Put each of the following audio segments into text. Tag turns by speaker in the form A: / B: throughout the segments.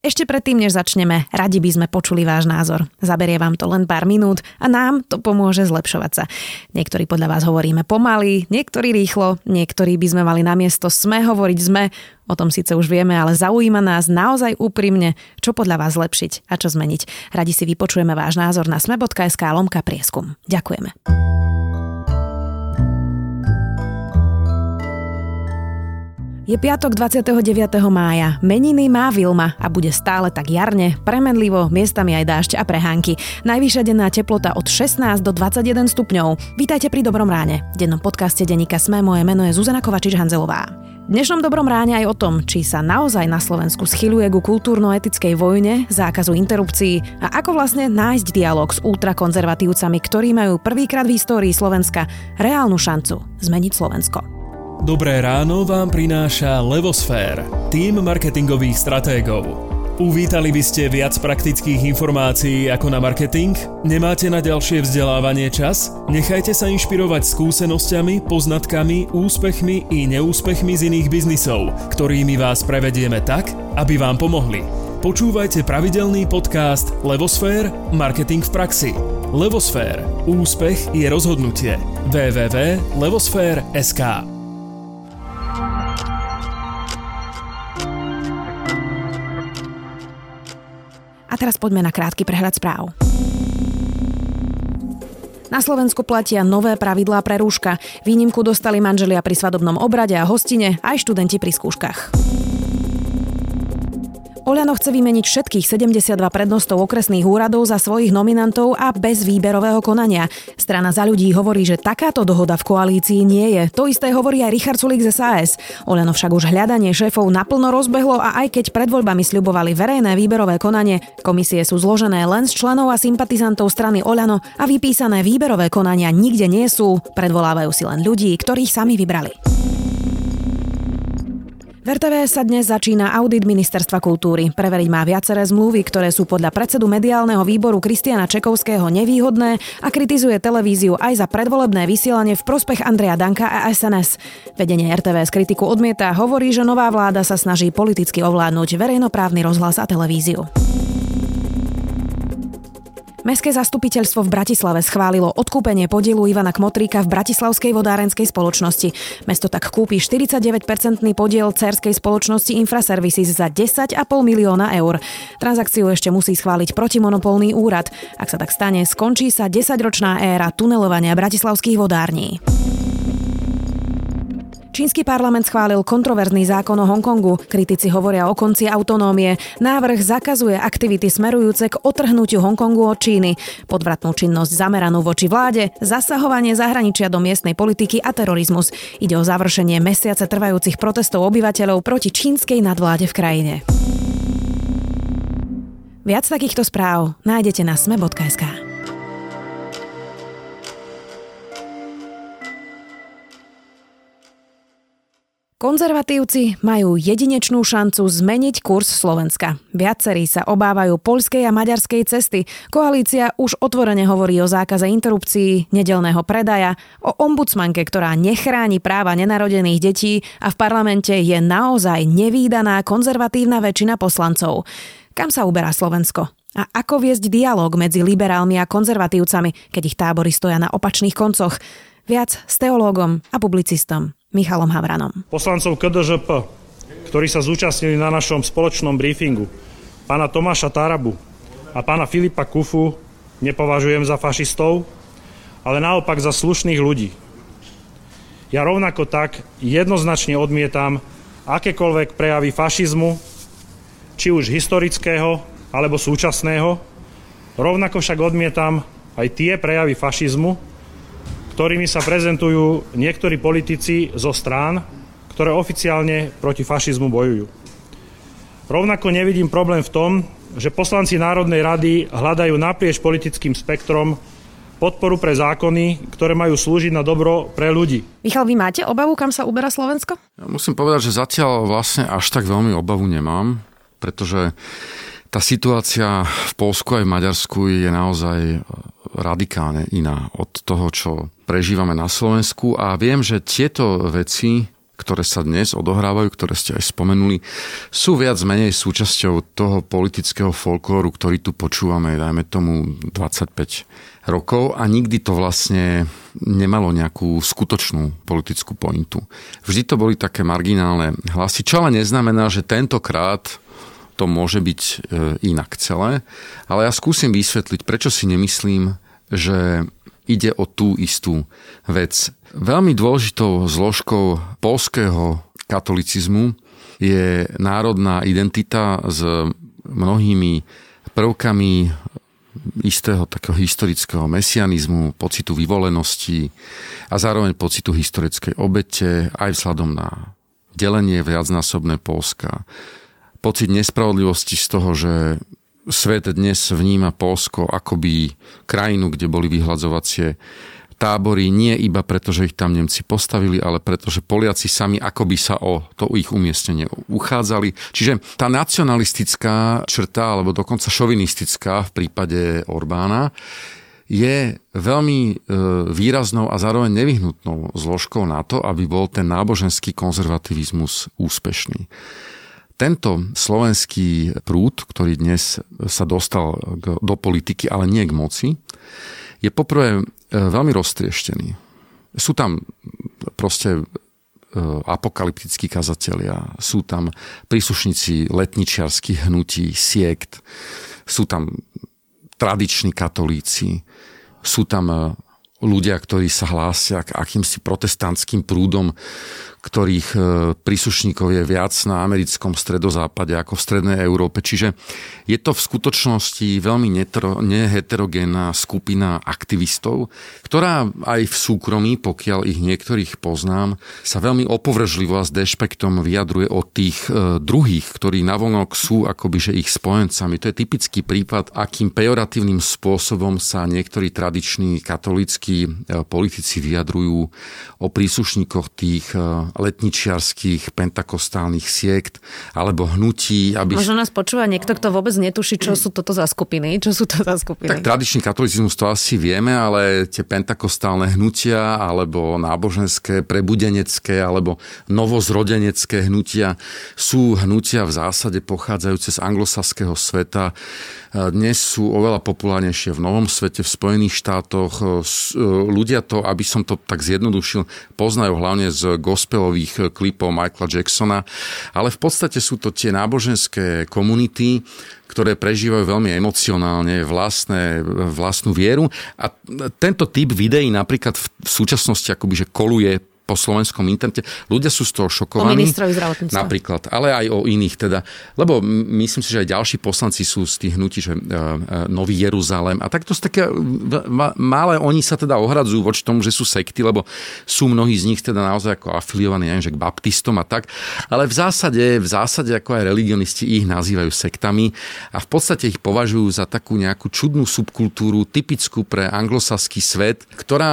A: Ešte predtým, než začneme, radi by sme počuli váš názor. Zaberie vám to len pár minút a nám to pomôže zlepšovať sa. Niektorí podľa vás hovoríme pomaly, niektorí rýchlo, niektorí by sme mali namiesto sme hovoriť sme. O tom síce už vieme, ale zaujíma nás naozaj úprimne, čo podľa vás zlepšiť a čo zmeniť. Radi si vypočujeme váš názor na sme.sk lomka prieskum. Ďakujeme. Je piatok 29. mája. Meniny má Vilma a bude stále tak jarne, premenlivo, miestami aj dážď a prehánky. Najvyššia denná teplota od 16 do 21 stupňov. Vítajte pri Dobrom ráne. V dennom podcaste Denika Sme moje meno je Zuzana Kovačič-Hanzelová. V dnešnom Dobrom ráne aj o tom, či sa naozaj na Slovensku schyluje ku kultúrno-etickej vojne, zákazu interrupcií a ako vlastne nájsť dialog s ultrakonzervatívcami, ktorí majú prvýkrát v histórii Slovenska reálnu šancu zmeniť Slovensko.
B: Dobré ráno vám prináša Levosfér, tým marketingových stratégov. Uvítali by ste viac praktických informácií ako na marketing? Nemáte na ďalšie vzdelávanie čas? Nechajte sa inšpirovať skúsenosťami, poznatkami, úspechmi i neúspechmi z iných biznisov, ktorými vás prevedieme tak, aby vám pomohli. Počúvajte pravidelný podcast Levosfér – Marketing v praxi. Levosfér – Úspech je rozhodnutie. www.levosfér.sk
A: A teraz poďme na krátky prehľad správ. Na Slovensku platia nové pravidlá pre rúška. Výnimku dostali manželia pri svadobnom obrade a hostine, aj študenti pri skúškach. Oľano chce vymeniť všetkých 72 prednostov okresných úradov za svojich nominantov a bez výberového konania. Strana za ľudí hovorí, že takáto dohoda v koalícii nie je. To isté hovorí aj Richard Sulik z SAS. Oľano však už hľadanie šéfov naplno rozbehlo a aj keď pred voľbami sľubovali verejné výberové konanie, komisie sú zložené len z členov a sympatizantov strany Oľano a vypísané výberové konania nikde nie sú. Predvolávajú si len ľudí, ktorých sami vybrali. V RTVS sa dnes začína audit Ministerstva kultúry. Preveriť má viaceré zmluvy, ktoré sú podľa predsedu mediálneho výboru Kristiana Čekovského nevýhodné a kritizuje televíziu aj za predvolebné vysielanie v prospech Andreja Danka a SNS. Vedenie RTVS kritiku odmieta, hovorí, že nová vláda sa snaží politicky ovládnuť verejnoprávny rozhlas a televíziu. Mestské zastupiteľstvo v Bratislave schválilo odkúpenie podielu Ivana Kmotríka v Bratislavskej vodárenskej spoločnosti. Mesto tak kúpi 49-percentný podiel cerskej spoločnosti Infraservices za 10,5 milióna eur. Transakciu ešte musí schváliť protimonopolný úrad. Ak sa tak stane, skončí sa 10-ročná éra tunelovania bratislavských vodární. Čínsky parlament schválil kontroverzný zákon o Hongkongu. Kritici hovoria o konci autonómie. Návrh zakazuje aktivity smerujúce k otrhnutiu Hongkongu od Číny. Podvratnú činnosť zameranú voči vláde, zasahovanie zahraničia do miestnej politiky a terorizmus. Ide o završenie mesiace trvajúcich protestov obyvateľov proti čínskej nadvláde v krajine. Viac takýchto správ nájdete na sme.sk. Konzervatívci majú jedinečnú šancu zmeniť kurz Slovenska. Viacerí sa obávajú poľskej a maďarskej cesty. Koalícia už otvorene hovorí o zákaze interrupcií, nedelného predaja, o ombudsmanke, ktorá nechráni práva nenarodených detí a v parlamente je naozaj nevýdaná konzervatívna väčšina poslancov. Kam sa uberá Slovensko? A ako viesť dialog medzi liberálmi a konzervatívcami, keď ich tábory stoja na opačných koncoch? Viac s teológom a publicistom Michalom Havranom.
C: Poslancov KDŽP, ktorí sa zúčastnili na našom spoločnom briefingu, pána Tomáša Tarabu a pána Filipa Kufu nepovažujem za fašistov, ale naopak za slušných ľudí. Ja rovnako tak jednoznačne odmietam akékoľvek prejavy fašizmu, či už historického alebo súčasného. Rovnako však odmietam aj tie prejavy fašizmu, ktorými sa prezentujú niektorí politici zo strán, ktoré oficiálne proti fašizmu bojujú. Rovnako nevidím problém v tom, že poslanci Národnej rady hľadajú naprieč politickým spektrom podporu pre zákony, ktoré majú slúžiť na dobro pre ľudí.
A: Michal, vy máte obavu, kam sa uberá Slovensko?
D: Ja musím povedať, že zatiaľ vlastne až tak veľmi obavu nemám, pretože tá situácia v Polsku aj v Maďarsku je naozaj radikálne iná od toho, čo prežívame na Slovensku a viem, že tieto veci, ktoré sa dnes odohrávajú, ktoré ste aj spomenuli, sú viac menej súčasťou toho politického folklóru, ktorý tu počúvame, dajme tomu 25 rokov a nikdy to vlastne nemalo nejakú skutočnú politickú pointu. Vždy to boli také marginálne hlasy, čo ale neznamená, že tentokrát to môže byť e, inak celé. Ale ja skúsim vysvetliť, prečo si nemyslím, že ide o tú istú vec. Veľmi dôležitou zložkou polského katolicizmu je národná identita s mnohými prvkami istého takého historického mesianizmu, pocitu vyvolenosti a zároveň pocitu historickej obete aj vzhľadom na delenie viacnásobné Polska. Pocit nespravodlivosti z toho, že svet dnes vníma Polsko akoby krajinu, kde boli vyhľadzovacie tábory nie iba preto, že ich tam Nemci postavili, ale preto, že Poliaci sami akoby sa o to ich umiestnenie uchádzali. Čiže tá nacionalistická črta, alebo dokonca šovinistická v prípade Orbána, je veľmi e, výraznou a zároveň nevyhnutnou zložkou na to, aby bol ten náboženský konzervativizmus úspešný. Tento slovenský prúd, ktorý dnes sa dostal do politiky, ale nie k moci, je poprvé E, veľmi roztrieštený. Sú tam proste e, apokalyptickí kazatelia, sú tam príslušníci letničiarských hnutí, siekt, sú tam tradiční katolíci, sú tam e, ľudia, ktorí sa hlásia k akýmsi protestantským prúdom, ktorých e, príslušníkov je viac na americkom stredozápade ako v strednej Európe. Čiže je to v skutočnosti veľmi neheterogénna skupina aktivistov, ktorá aj v súkromí, pokiaľ ich niektorých poznám, sa veľmi opovržlivo a s dešpektom vyjadruje o tých e, druhých, ktorí navonok sú akoby že ich spojencami. To je typický prípad, akým pejoratívnym spôsobom sa niektorí tradiční katolíckí e, politici vyjadrujú o príslušníkoch tých letničiarských pentakostálnych siekt alebo hnutí. Aby...
A: Možno nás počúva niekto, kto vôbec netuší, čo sú toto za skupiny. Čo sú to za skupiny?
D: Tak tradičný katolicizmus to asi vieme, ale tie pentakostálne hnutia alebo náboženské, prebudenecké alebo novozrodenecké hnutia sú hnutia v zásade pochádzajúce z anglosaského sveta. Dnes sú oveľa populárnejšie v Novom svete, v Spojených štátoch. Ľudia to, aby som to tak zjednodušil, poznajú hlavne z gospel gospelových eh, klipov Michaela Jacksona, ale v podstate sú to tie náboženské komunity, ktoré prežívajú veľmi emocionálne vlastné, vlastnú vieru. A tento typ videí napríklad v súčasnosti akoby, že koluje po slovenskom internete. Ľudia sú z toho šokovaní.
A: O ministrovi zdravotníctva.
D: Napríklad, ale aj o iných teda. Lebo myslím si, že aj ďalší poslanci sú z tých hnutí, že uh, Nový Jeruzalém. A takto také malé, oni sa teda ohradzujú voči tomu, že sú sekty, lebo sú mnohí z nich teda naozaj ako afiliovaní, neviem, že k baptistom a tak. Ale v zásade, v zásade ako aj religionisti ich nazývajú sektami a v podstate ich považujú za takú nejakú čudnú subkultúru, typickú pre anglosaský svet, ktorá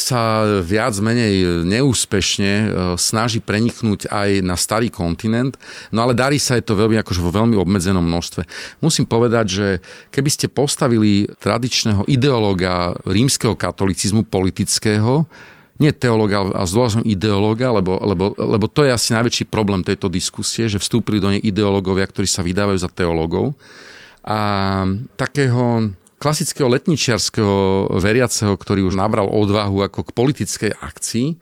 D: sa viac menej neú neúspešne e, snaží preniknúť aj na starý kontinent, no ale darí sa je to veľmi, akože vo veľmi obmedzenom množstve. Musím povedať, že keby ste postavili tradičného ideológa rímskeho katolicizmu politického, nie teológa, a zdôrazňujem ideológa, lebo, lebo, lebo to je asi najväčší problém tejto diskusie, že vstúpili do nej ideológovia, ktorí sa vydávajú za teológov. A takého klasického letničiarského veriaceho, ktorý už nabral odvahu ako k politickej akcii,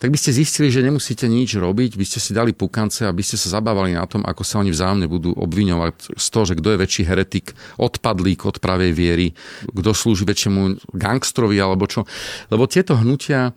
D: tak by ste zistili, že nemusíte nič robiť, by ste si dali pukance a by ste sa zabávali na tom, ako sa oni vzájomne budú obviňovať z toho, že kto je väčší heretik, odpadlík od pravej viery, kto slúži väčšiemu gangstrovi alebo čo. Lebo tieto hnutia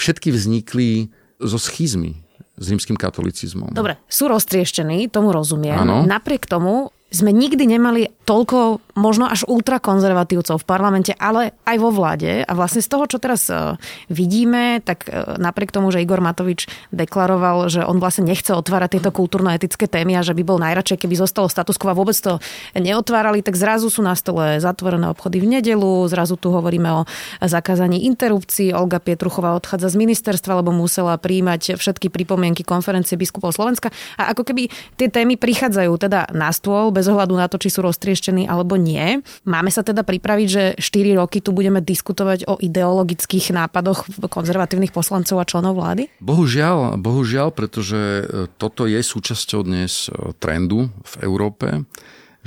D: všetky vznikli zo schizmy s rímským katolicizmom.
A: Dobre, sú roztrieštení, tomu rozumiem. Ano. Napriek tomu sme nikdy nemali toľko možno až ultrakonzervatívcov v parlamente, ale aj vo vláde. A vlastne z toho, čo teraz e, vidíme, tak e, napriek tomu, že Igor Matovič deklaroval, že on vlastne nechce otvárať tieto kultúrno-etické témy a že by bol najradšej, keby zostalo status quo a vôbec to neotvárali, tak zrazu sú na stole zatvorené obchody v nedelu, zrazu tu hovoríme o zakázaní interrupcií. Olga Pietruchová odchádza z ministerstva, lebo musela príjmať všetky pripomienky konferencie biskupov Slovenska. A ako keby tie témy prichádzajú teda na stôl, bez ohľadu na to, či sú roztrieštené roztrieštený alebo nie. Máme sa teda pripraviť, že 4 roky tu budeme diskutovať o ideologických nápadoch konzervatívnych poslancov a členov vlády?
D: Bohužiaľ, bohužiaľ, pretože e, toto je súčasťou dnes e, trendu v Európe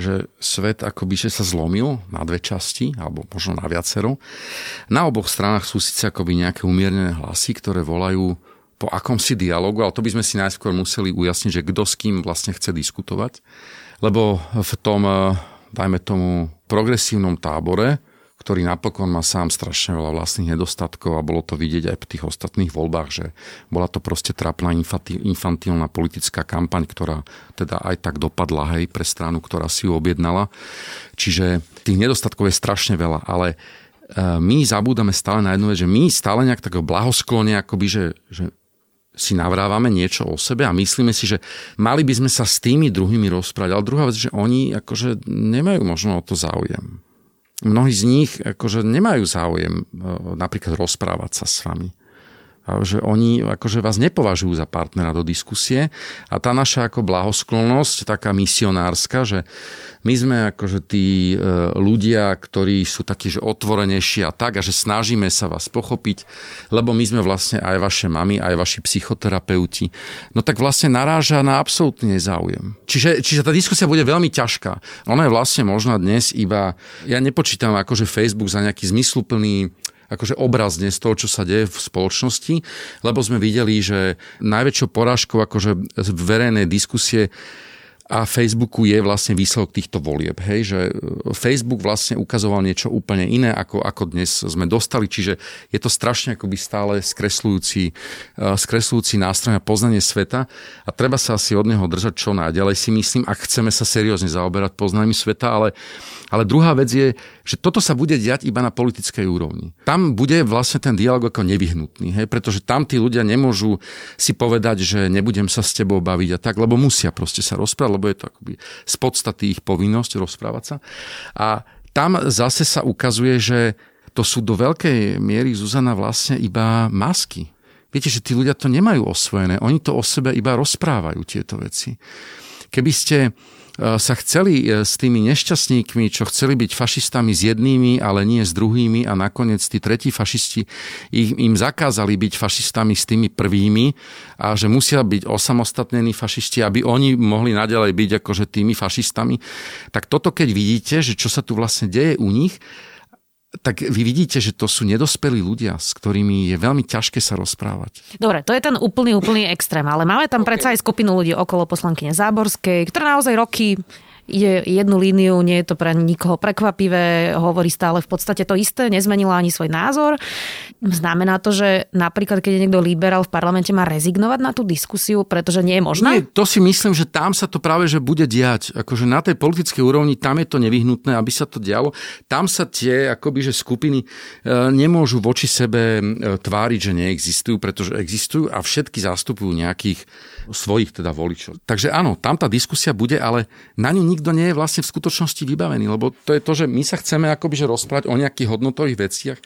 D: že svet akoby že sa zlomil na dve časti, alebo možno na viacero. Na oboch stranách sú síce akoby nejaké umiernené hlasy, ktoré volajú po akomsi dialogu, ale to by sme si najskôr museli ujasniť, že kto s kým vlastne chce diskutovať. Lebo v tom, eh, dajme tomu, progresívnom tábore, ktorý napokon má sám strašne veľa vlastných nedostatkov a bolo to vidieť aj v tých ostatných voľbách, že bola to proste trapná infantilná politická kampaň, ktorá teda aj tak dopadla hej, pre stranu, ktorá si ju objednala. Čiže tých nedostatkov je strašne veľa, ale eh, my zabúdame stále na jednu vec, že my stále nejak tak blahosklone, akoby, že, že si navrávame niečo o sebe a myslíme si, že mali by sme sa s tými druhými rozprávať. Ale druhá vec, že oni akože nemajú možno o to záujem. Mnohí z nich akože nemajú záujem e, napríklad rozprávať sa s vami že oni akože vás nepovažujú za partnera do diskusie a tá naša ako blahosklonnosť, taká misionárska, že my sme akože tí e, ľudia, ktorí sú takí, že otvorenejší a tak a že snažíme sa vás pochopiť, lebo my sme vlastne aj vaše mamy, aj vaši psychoterapeuti, no tak vlastne naráža na absolútny nezáujem. Čiže, čiže tá diskusia bude veľmi ťažká. Ona je vlastne možná dnes iba, ja nepočítam akože Facebook za nejaký zmysluplný akože obrazne z toho, čo sa deje v spoločnosti, lebo sme videli, že najväčšou porážkou akože verejnej diskusie a Facebooku je vlastne výsledok týchto volieb. Hej, že e, Facebook vlastne ukazoval niečo úplne iné, ako, ako dnes sme dostali, čiže je to strašne akoby stále skresľujúci, e, skresľujúci nástroj na poznanie sveta a treba sa asi od neho držať čo najďalej si myslím, ak chceme sa seriózne zaoberať poznaním sveta, ale, ale druhá vec je, že toto sa bude diať iba na politickej úrovni. Tam bude vlastne ten dialog ako nevyhnutný, hej, pretože tam tí ľudia nemôžu si povedať, že nebudem sa s tebou baviť a tak, lebo musia proste sa rozprávať, lebo je to akoby z podstaty ich povinnosť rozprávať sa. A tam zase sa ukazuje, že to sú do veľkej miery, Zuzana, vlastne iba masky. Viete, že tí ľudia to nemajú osvojené. Oni to o sebe iba rozprávajú, tieto veci. Keby ste sa chceli e, s tými nešťastníkmi, čo chceli byť fašistami s jednými, ale nie s druhými a nakoniec tí tretí fašisti ich, im zakázali byť fašistami s tými prvými a že musia byť osamostatnení fašisti, aby oni mohli naďalej byť akože tými fašistami. Tak toto keď vidíte, že čo sa tu vlastne deje u nich, tak vy vidíte, že to sú nedospelí ľudia, s ktorými je veľmi ťažké sa rozprávať.
A: Dobre, to je ten úplný, úplný extrém, ale máme tam okay. predsa aj skupinu ľudí okolo poslankyne Záborskej, ktorá naozaj roky ide jednu líniu, nie je to pre nikoho prekvapivé, hovorí stále v podstate to isté, nezmenila ani svoj názor. Znamená to, že napríklad, keď je niekto liberál v parlamente, má rezignovať na tú diskusiu, pretože nie je možné?
D: Nie, to si myslím, že tam sa to práve že bude diať. Akože na tej politickej úrovni tam je to nevyhnutné, aby sa to dialo. Tam sa tie akoby, že skupiny e, nemôžu voči sebe e, tváriť, že neexistujú, pretože existujú a všetky zastupujú nejakých svojich teda voličov. Takže áno, tam tá diskusia bude, ale na ňu nikto nie je vlastne v skutočnosti vybavený, lebo to je to, že my sa chceme akoby že rozprávať o nejakých hodnotových veciach,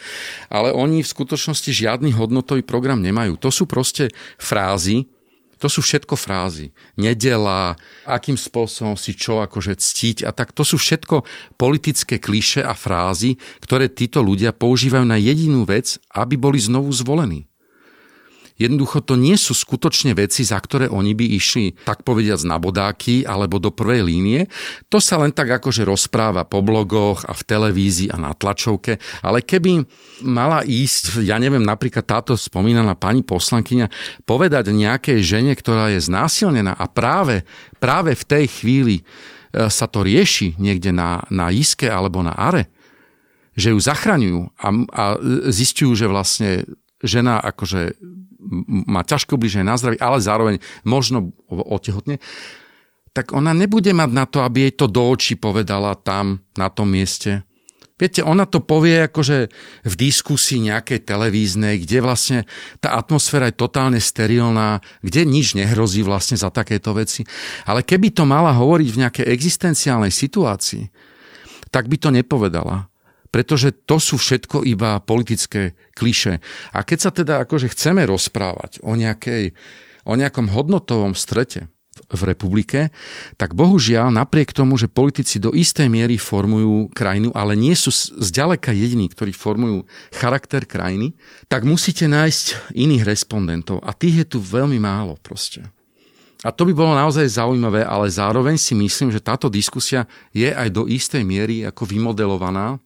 D: ale oni v skutočnosti žiadny hodnotový program nemajú. To sú proste frázy, to sú všetko frázy. Nedela, akým spôsobom si čo akože ctiť a tak. To sú všetko politické kliše a frázy, ktoré títo ľudia používajú na jedinú vec, aby boli znovu zvolení. Jednoducho to nie sú skutočne veci, za ktoré oni by išli, tak povediac, na bodáky alebo do prvej línie. To sa len tak akože rozpráva po blogoch a v televízii a na tlačovke. Ale keby mala ísť, ja neviem, napríklad táto spomínaná pani poslankyňa, povedať nejakej žene, ktorá je znásilnená a práve, práve v tej chvíli e, sa to rieši niekde na, na Iske alebo na Are, že ju zachraňujú a, a zistujú, že vlastne žena akože má ťažko blíže na zdraví, ale zároveň možno otehotne, tak ona nebude mať na to, aby jej to do očí povedala tam, na tom mieste. Viete, ona to povie akože v diskusii nejakej televíznej, kde vlastne tá atmosféra je totálne sterilná, kde nič nehrozí vlastne za takéto veci. Ale keby to mala hovoriť v nejakej existenciálnej situácii, tak by to nepovedala pretože to sú všetko iba politické kliše. A keď sa teda akože chceme rozprávať o, nejakej, o nejakom hodnotovom strete, v republike, tak bohužiaľ napriek tomu, že politici do istej miery formujú krajinu, ale nie sú zďaleka jediní, ktorí formujú charakter krajiny, tak musíte nájsť iných respondentov a tých je tu veľmi málo proste. A to by bolo naozaj zaujímavé, ale zároveň si myslím, že táto diskusia je aj do istej miery ako vymodelovaná,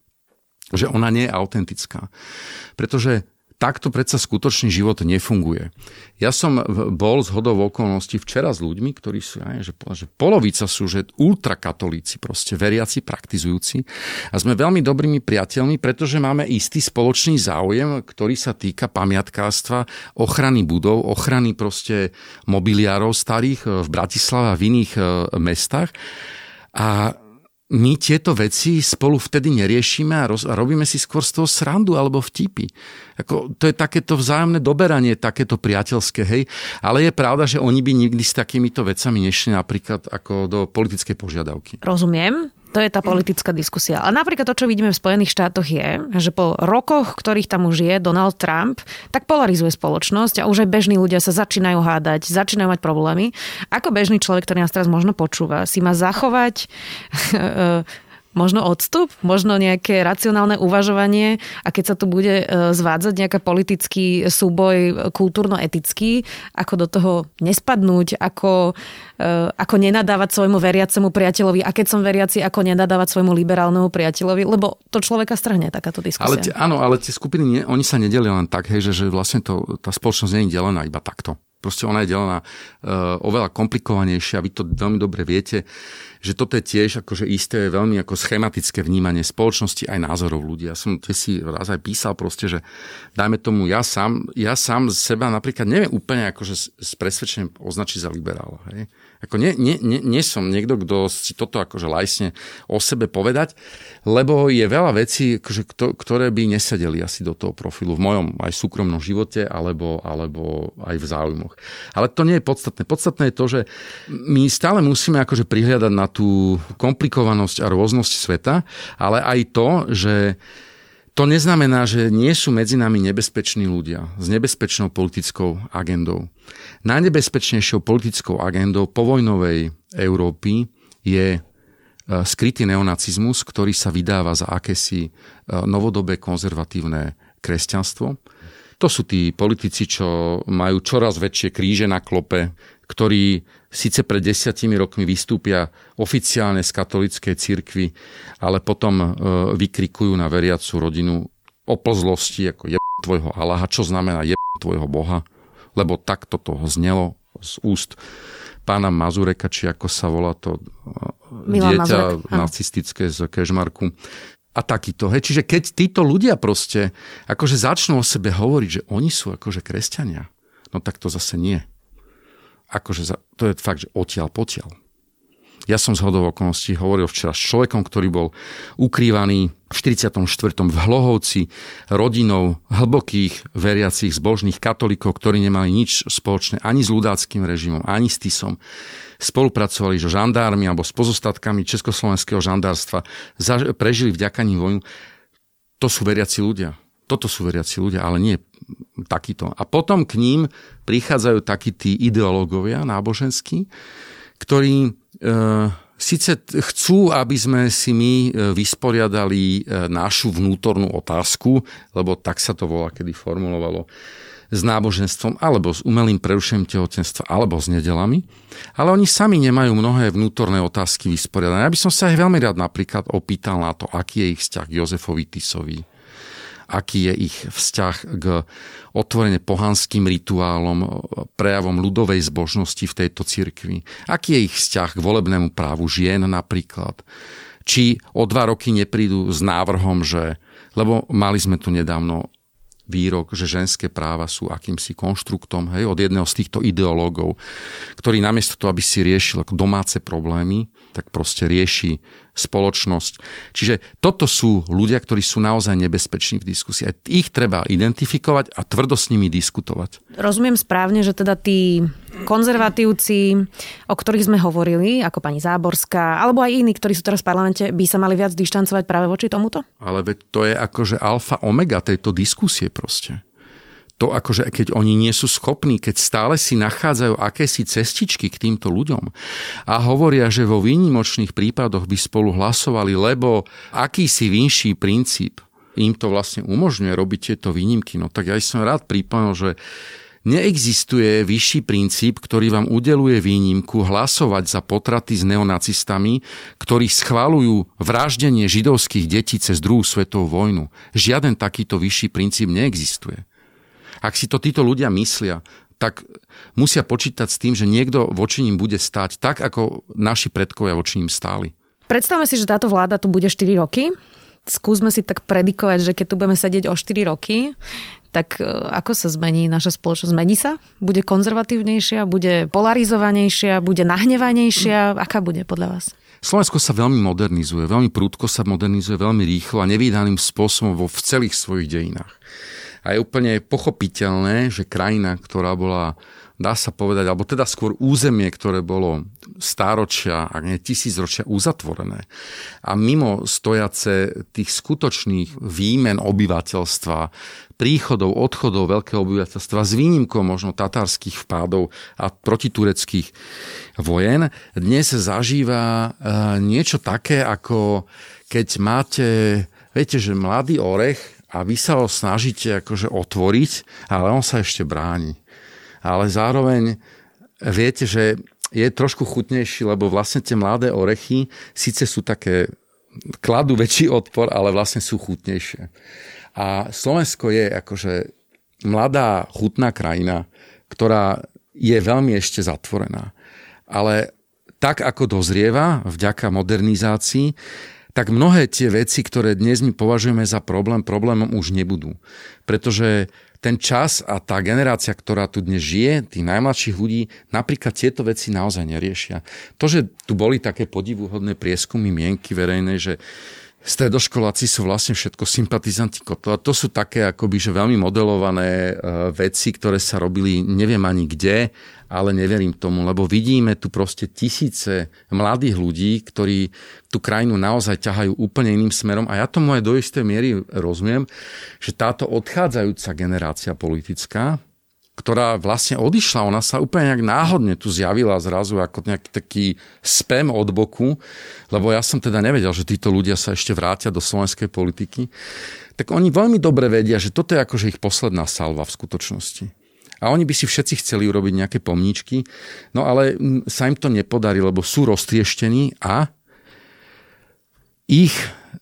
D: že ona nie je autentická. Pretože takto predsa skutočný život nefunguje. Ja som bol z hodov okolností včera s ľuďmi, ktorí sú, aj, že, že polovica sú že ultrakatolíci, proste veriaci, praktizujúci. A sme veľmi dobrými priateľmi, pretože máme istý spoločný záujem, ktorý sa týka pamiatkárstva, ochrany budov, ochrany proste mobiliárov starých v Bratislave a v iných e, mestách. A my tieto veci spolu vtedy neriešime a, roz, a robíme si skôr z toho srandu alebo vtipy. Ako, to je takéto vzájomné doberanie, takéto priateľské, hej. Ale je pravda, že oni by nikdy s takýmito vecami nešli napríklad ako do politickej požiadavky.
A: Rozumiem. To je tá politická diskusia. A napríklad to, čo vidíme v Spojených štátoch je, že po rokoch, ktorých tam už je Donald Trump, tak polarizuje spoločnosť a už aj bežní ľudia sa začínajú hádať, začínajú mať problémy. Ako bežný človek, ktorý nás teraz možno počúva, si má zachovať možno odstup, možno nejaké racionálne uvažovanie? A keď sa tu bude e, zvádzať nejaký politický súboj kultúrno-etický, ako do toho nespadnúť, ako, e, ako nenadávať svojmu veriacemu priateľovi? A keď som veriaci, ako nenadávať svojmu liberálnemu priateľovi, lebo to človeka strhne takáto diskusia.
D: Ale tie, áno, ale tie skupiny, nie, oni sa nedelia len tak, hej, že, že vlastne to, tá spoločnosť nie je delená iba takto. Proste ona je delená uh, oveľa komplikovanejšia, vy to veľmi dobre viete, že toto je tiež akože isté veľmi ako schematické vnímanie spoločnosti aj názorov ľudí. Ja som tiež si raz aj písal proste, že dajme tomu, ja sám, ja sám seba napríklad neviem úplne akože s presvedčením označiť za liberála. Hej? Ako nie, nie, nie, nie som niekto, kto si toto akože lajsne o sebe povedať, lebo je veľa vecí, akože, ktoré by nesedeli asi do toho profilu v mojom aj súkromnom živote alebo, alebo aj v záujmoch. Ale to nie je podstatné. Podstatné je to, že my stále musíme akože prihliadať na tú komplikovanosť a rôznosť sveta, ale aj to, že to neznamená, že nie sú medzi nami nebezpeční ľudia s nebezpečnou politickou agendou. Najnebezpečnejšou politickou agendou povojnovej Európy je e, skrytý neonacizmus, ktorý sa vydáva za akési e, novodobé konzervatívne kresťanstvo. To sú tí politici, čo majú čoraz väčšie kríže na klope, ktorí síce pred desiatimi rokmi vystúpia oficiálne z katolíckej cirkvi, ale potom e, vykrikujú na veriacu rodinu o plzlosti, ako je tvojho Allaha, čo znamená je tvojho Boha, lebo takto to znelo z úst pána Mazureka, či ako sa volá to e, Milan dieťa Mazurek, nacistické z Kežmarku. A takýto. Hej. Čiže keď títo ľudia proste akože začnú o sebe hovoriť, že oni sú akože kresťania, no tak to zase nie akože to je fakt, že odtiaľ potiaľ. Ja som z hodov okolností hovoril včera s človekom, ktorý bol ukrývaný v 44. v Hlohovci rodinou hlbokých veriacich zbožných katolíkov, ktorí nemali nič spoločné ani s ľudáckým režimom, ani s TISom. Spolupracovali so žandármi alebo s pozostatkami československého žandárstva, prežili vďaka ním vojnu. To sú veriaci ľudia. Toto sú veriaci ľudia, ale nie takýto. A potom k ním prichádzajú takí tí ideológovia náboženskí, ktorí e, síce chcú, aby sme si my e, vysporiadali e, našu vnútornú otázku, lebo tak sa to volá, kedy formulovalo, s náboženstvom, alebo s umelým prerušením tehotenstva, alebo s nedelami. Ale oni sami nemajú mnohé vnútorné otázky vysporiadané. Ja by som sa aj veľmi rád napríklad opýtal na to, aký je ich vzťah k Jozefovi Tisovi, aký je ich vzťah k otvorene pohanským rituálom, prejavom ľudovej zbožnosti v tejto cirkvi. Aký je ich vzťah k volebnému právu žien napríklad. Či o dva roky neprídu s návrhom, že lebo mali sme tu nedávno výrok, že ženské práva sú akýmsi konštruktom hej, od jedného z týchto ideológov, ktorý namiesto toho, aby si riešil domáce problémy, tak proste rieši spoločnosť. Čiže toto sú ľudia, ktorí sú naozaj nebezpeční v diskusii. Ich treba identifikovať a tvrdo s nimi diskutovať.
A: Rozumiem správne, že teda tí konzervatívci, o ktorých sme hovorili, ako pani Záborská, alebo aj iní, ktorí sú teraz v parlamente, by sa mali viac dištancovať práve voči tomuto?
D: Ale veď to je akože alfa omega tejto diskusie proste. to akože keď oni nie sú schopní, keď stále si nachádzajú akési cestičky k týmto ľuďom a hovoria, že vo výnimočných prípadoch by spolu hlasovali, lebo akýsi vinší princíp im to vlastne umožňuje robiť tieto výnimky, no tak ja som rád pripomenul, že Neexistuje vyšší princíp, ktorý vám udeluje výnimku hlasovať za potraty s neonacistami, ktorí schválujú vraždenie židovských detí cez druhú svetovú vojnu. Žiaden takýto vyšší princíp neexistuje. Ak si to títo ľudia myslia, tak musia počítať s tým, že niekto voči ním bude stáť tak, ako naši predkovia voči ním stáli.
A: Predstavme si, že táto vláda tu bude 4 roky. Skúsme si tak predikovať, že keď tu budeme sedieť o 4 roky, tak e, ako sa zmení naša spoločnosť? Zmení sa? Bude konzervatívnejšia? Bude polarizovanejšia? Bude nahnevanejšia? Aká bude podľa vás?
D: Slovensko sa veľmi modernizuje, veľmi prúdko sa modernizuje, veľmi rýchlo a nevýdaným spôsobom vo v celých svojich dejinách. A je úplne pochopiteľné, že krajina, ktorá bola dá sa povedať, alebo teda skôr územie, ktoré bolo stáročia, ak nie tisícročia uzatvorené. A mimo stojace tých skutočných výmen obyvateľstva, príchodov, odchodov veľkého obyvateľstva s výnimkou možno tatárskych vpádov a protitureckých vojen, dnes zažíva e, niečo také, ako keď máte, viete, že mladý orech a vy sa ho snažíte akože otvoriť, ale on sa ešte bráni ale zároveň viete, že je trošku chutnejší, lebo vlastne tie mladé orechy síce sú také, kladú väčší odpor, ale vlastne sú chutnejšie. A Slovensko je akože mladá, chutná krajina, ktorá je veľmi ešte zatvorená. Ale tak, ako dozrieva vďaka modernizácii, tak mnohé tie veci, ktoré dnes my považujeme za problém, problémom už nebudú. Pretože ten čas a tá generácia, ktorá tu dnes žije, tých najmladších ľudí, napríklad tieto veci naozaj neriešia. To, že tu boli také podivuhodné prieskumy mienky verejnej, že stredoškoláci sú vlastne všetko sympatizanti Kotova. To sú také akoby, že veľmi modelované e, veci, ktoré sa robili neviem ani kde, ale neverím tomu, lebo vidíme tu proste tisíce mladých ľudí, ktorí tú krajinu naozaj ťahajú úplne iným smerom a ja tomu aj do istej miery rozumiem, že táto odchádzajúca generácia politická, ktorá vlastne odišla, ona sa úplne nejak náhodne tu zjavila zrazu ako nejaký taký spam od boku, lebo ja som teda nevedel, že títo ľudia sa ešte vrátia do slovenskej politiky, tak oni veľmi dobre vedia, že toto je akože ich posledná salva v skutočnosti. A oni by si všetci chceli urobiť nejaké pomníčky, no ale sa im to nepodarí, lebo sú roztrieštení a ich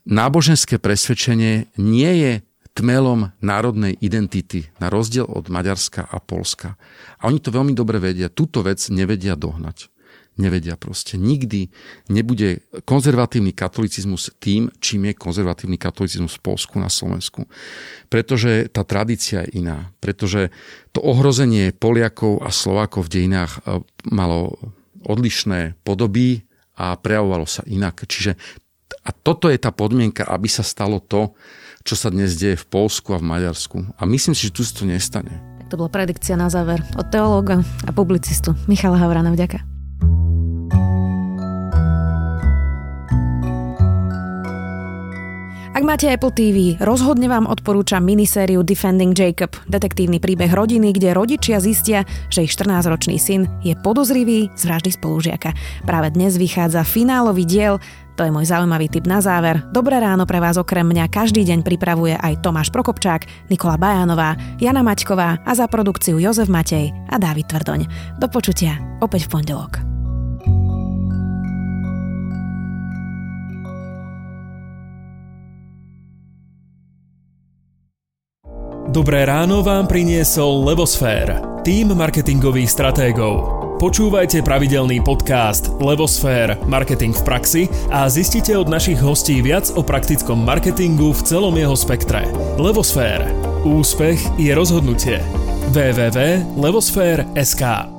D: náboženské presvedčenie nie je tmelom národnej identity, na rozdiel od Maďarska a Polska. A oni to veľmi dobre vedia. Túto vec nevedia dohnať. Nevedia proste. Nikdy nebude konzervatívny katolicizmus tým, čím je konzervatívny katolicizmus v Polsku na Slovensku. Pretože tá tradícia je iná. Pretože to ohrozenie Poliakov a Slovákov v dejinách e, malo odlišné podoby a prejavovalo sa inak. Čiže a toto je tá podmienka, aby sa stalo to, čo sa dnes deje v Polsku a v Maďarsku. A myslím si, že tu sa to nestane.
A: Tak to bola predikcia na záver od teológa a publicistu Michala Havrana. Vďaka. Ak máte Apple TV, rozhodne vám odporúčam minisériu Defending Jacob, detektívny príbeh rodiny, kde rodičia zistia, že ich 14-ročný syn je podozrivý z vraždy spolužiaka. Práve dnes vychádza finálový diel, to je môj zaujímavý tip na záver. Dobré ráno pre vás okrem mňa každý deň pripravuje aj Tomáš Prokopčák, Nikola Bajánová, Jana Maťková a za produkciu Jozef Matej a Dávid Tvrdoň. Do počutia opäť v pondelok.
B: Dobré ráno vám priniesol Levosfér, tým marketingových stratégov. Počúvajte pravidelný podcast Levosfér – Marketing v praxi a zistite od našich hostí viac o praktickom marketingu v celom jeho spektre. Levosfér. Úspech je rozhodnutie. www.levosfér.sk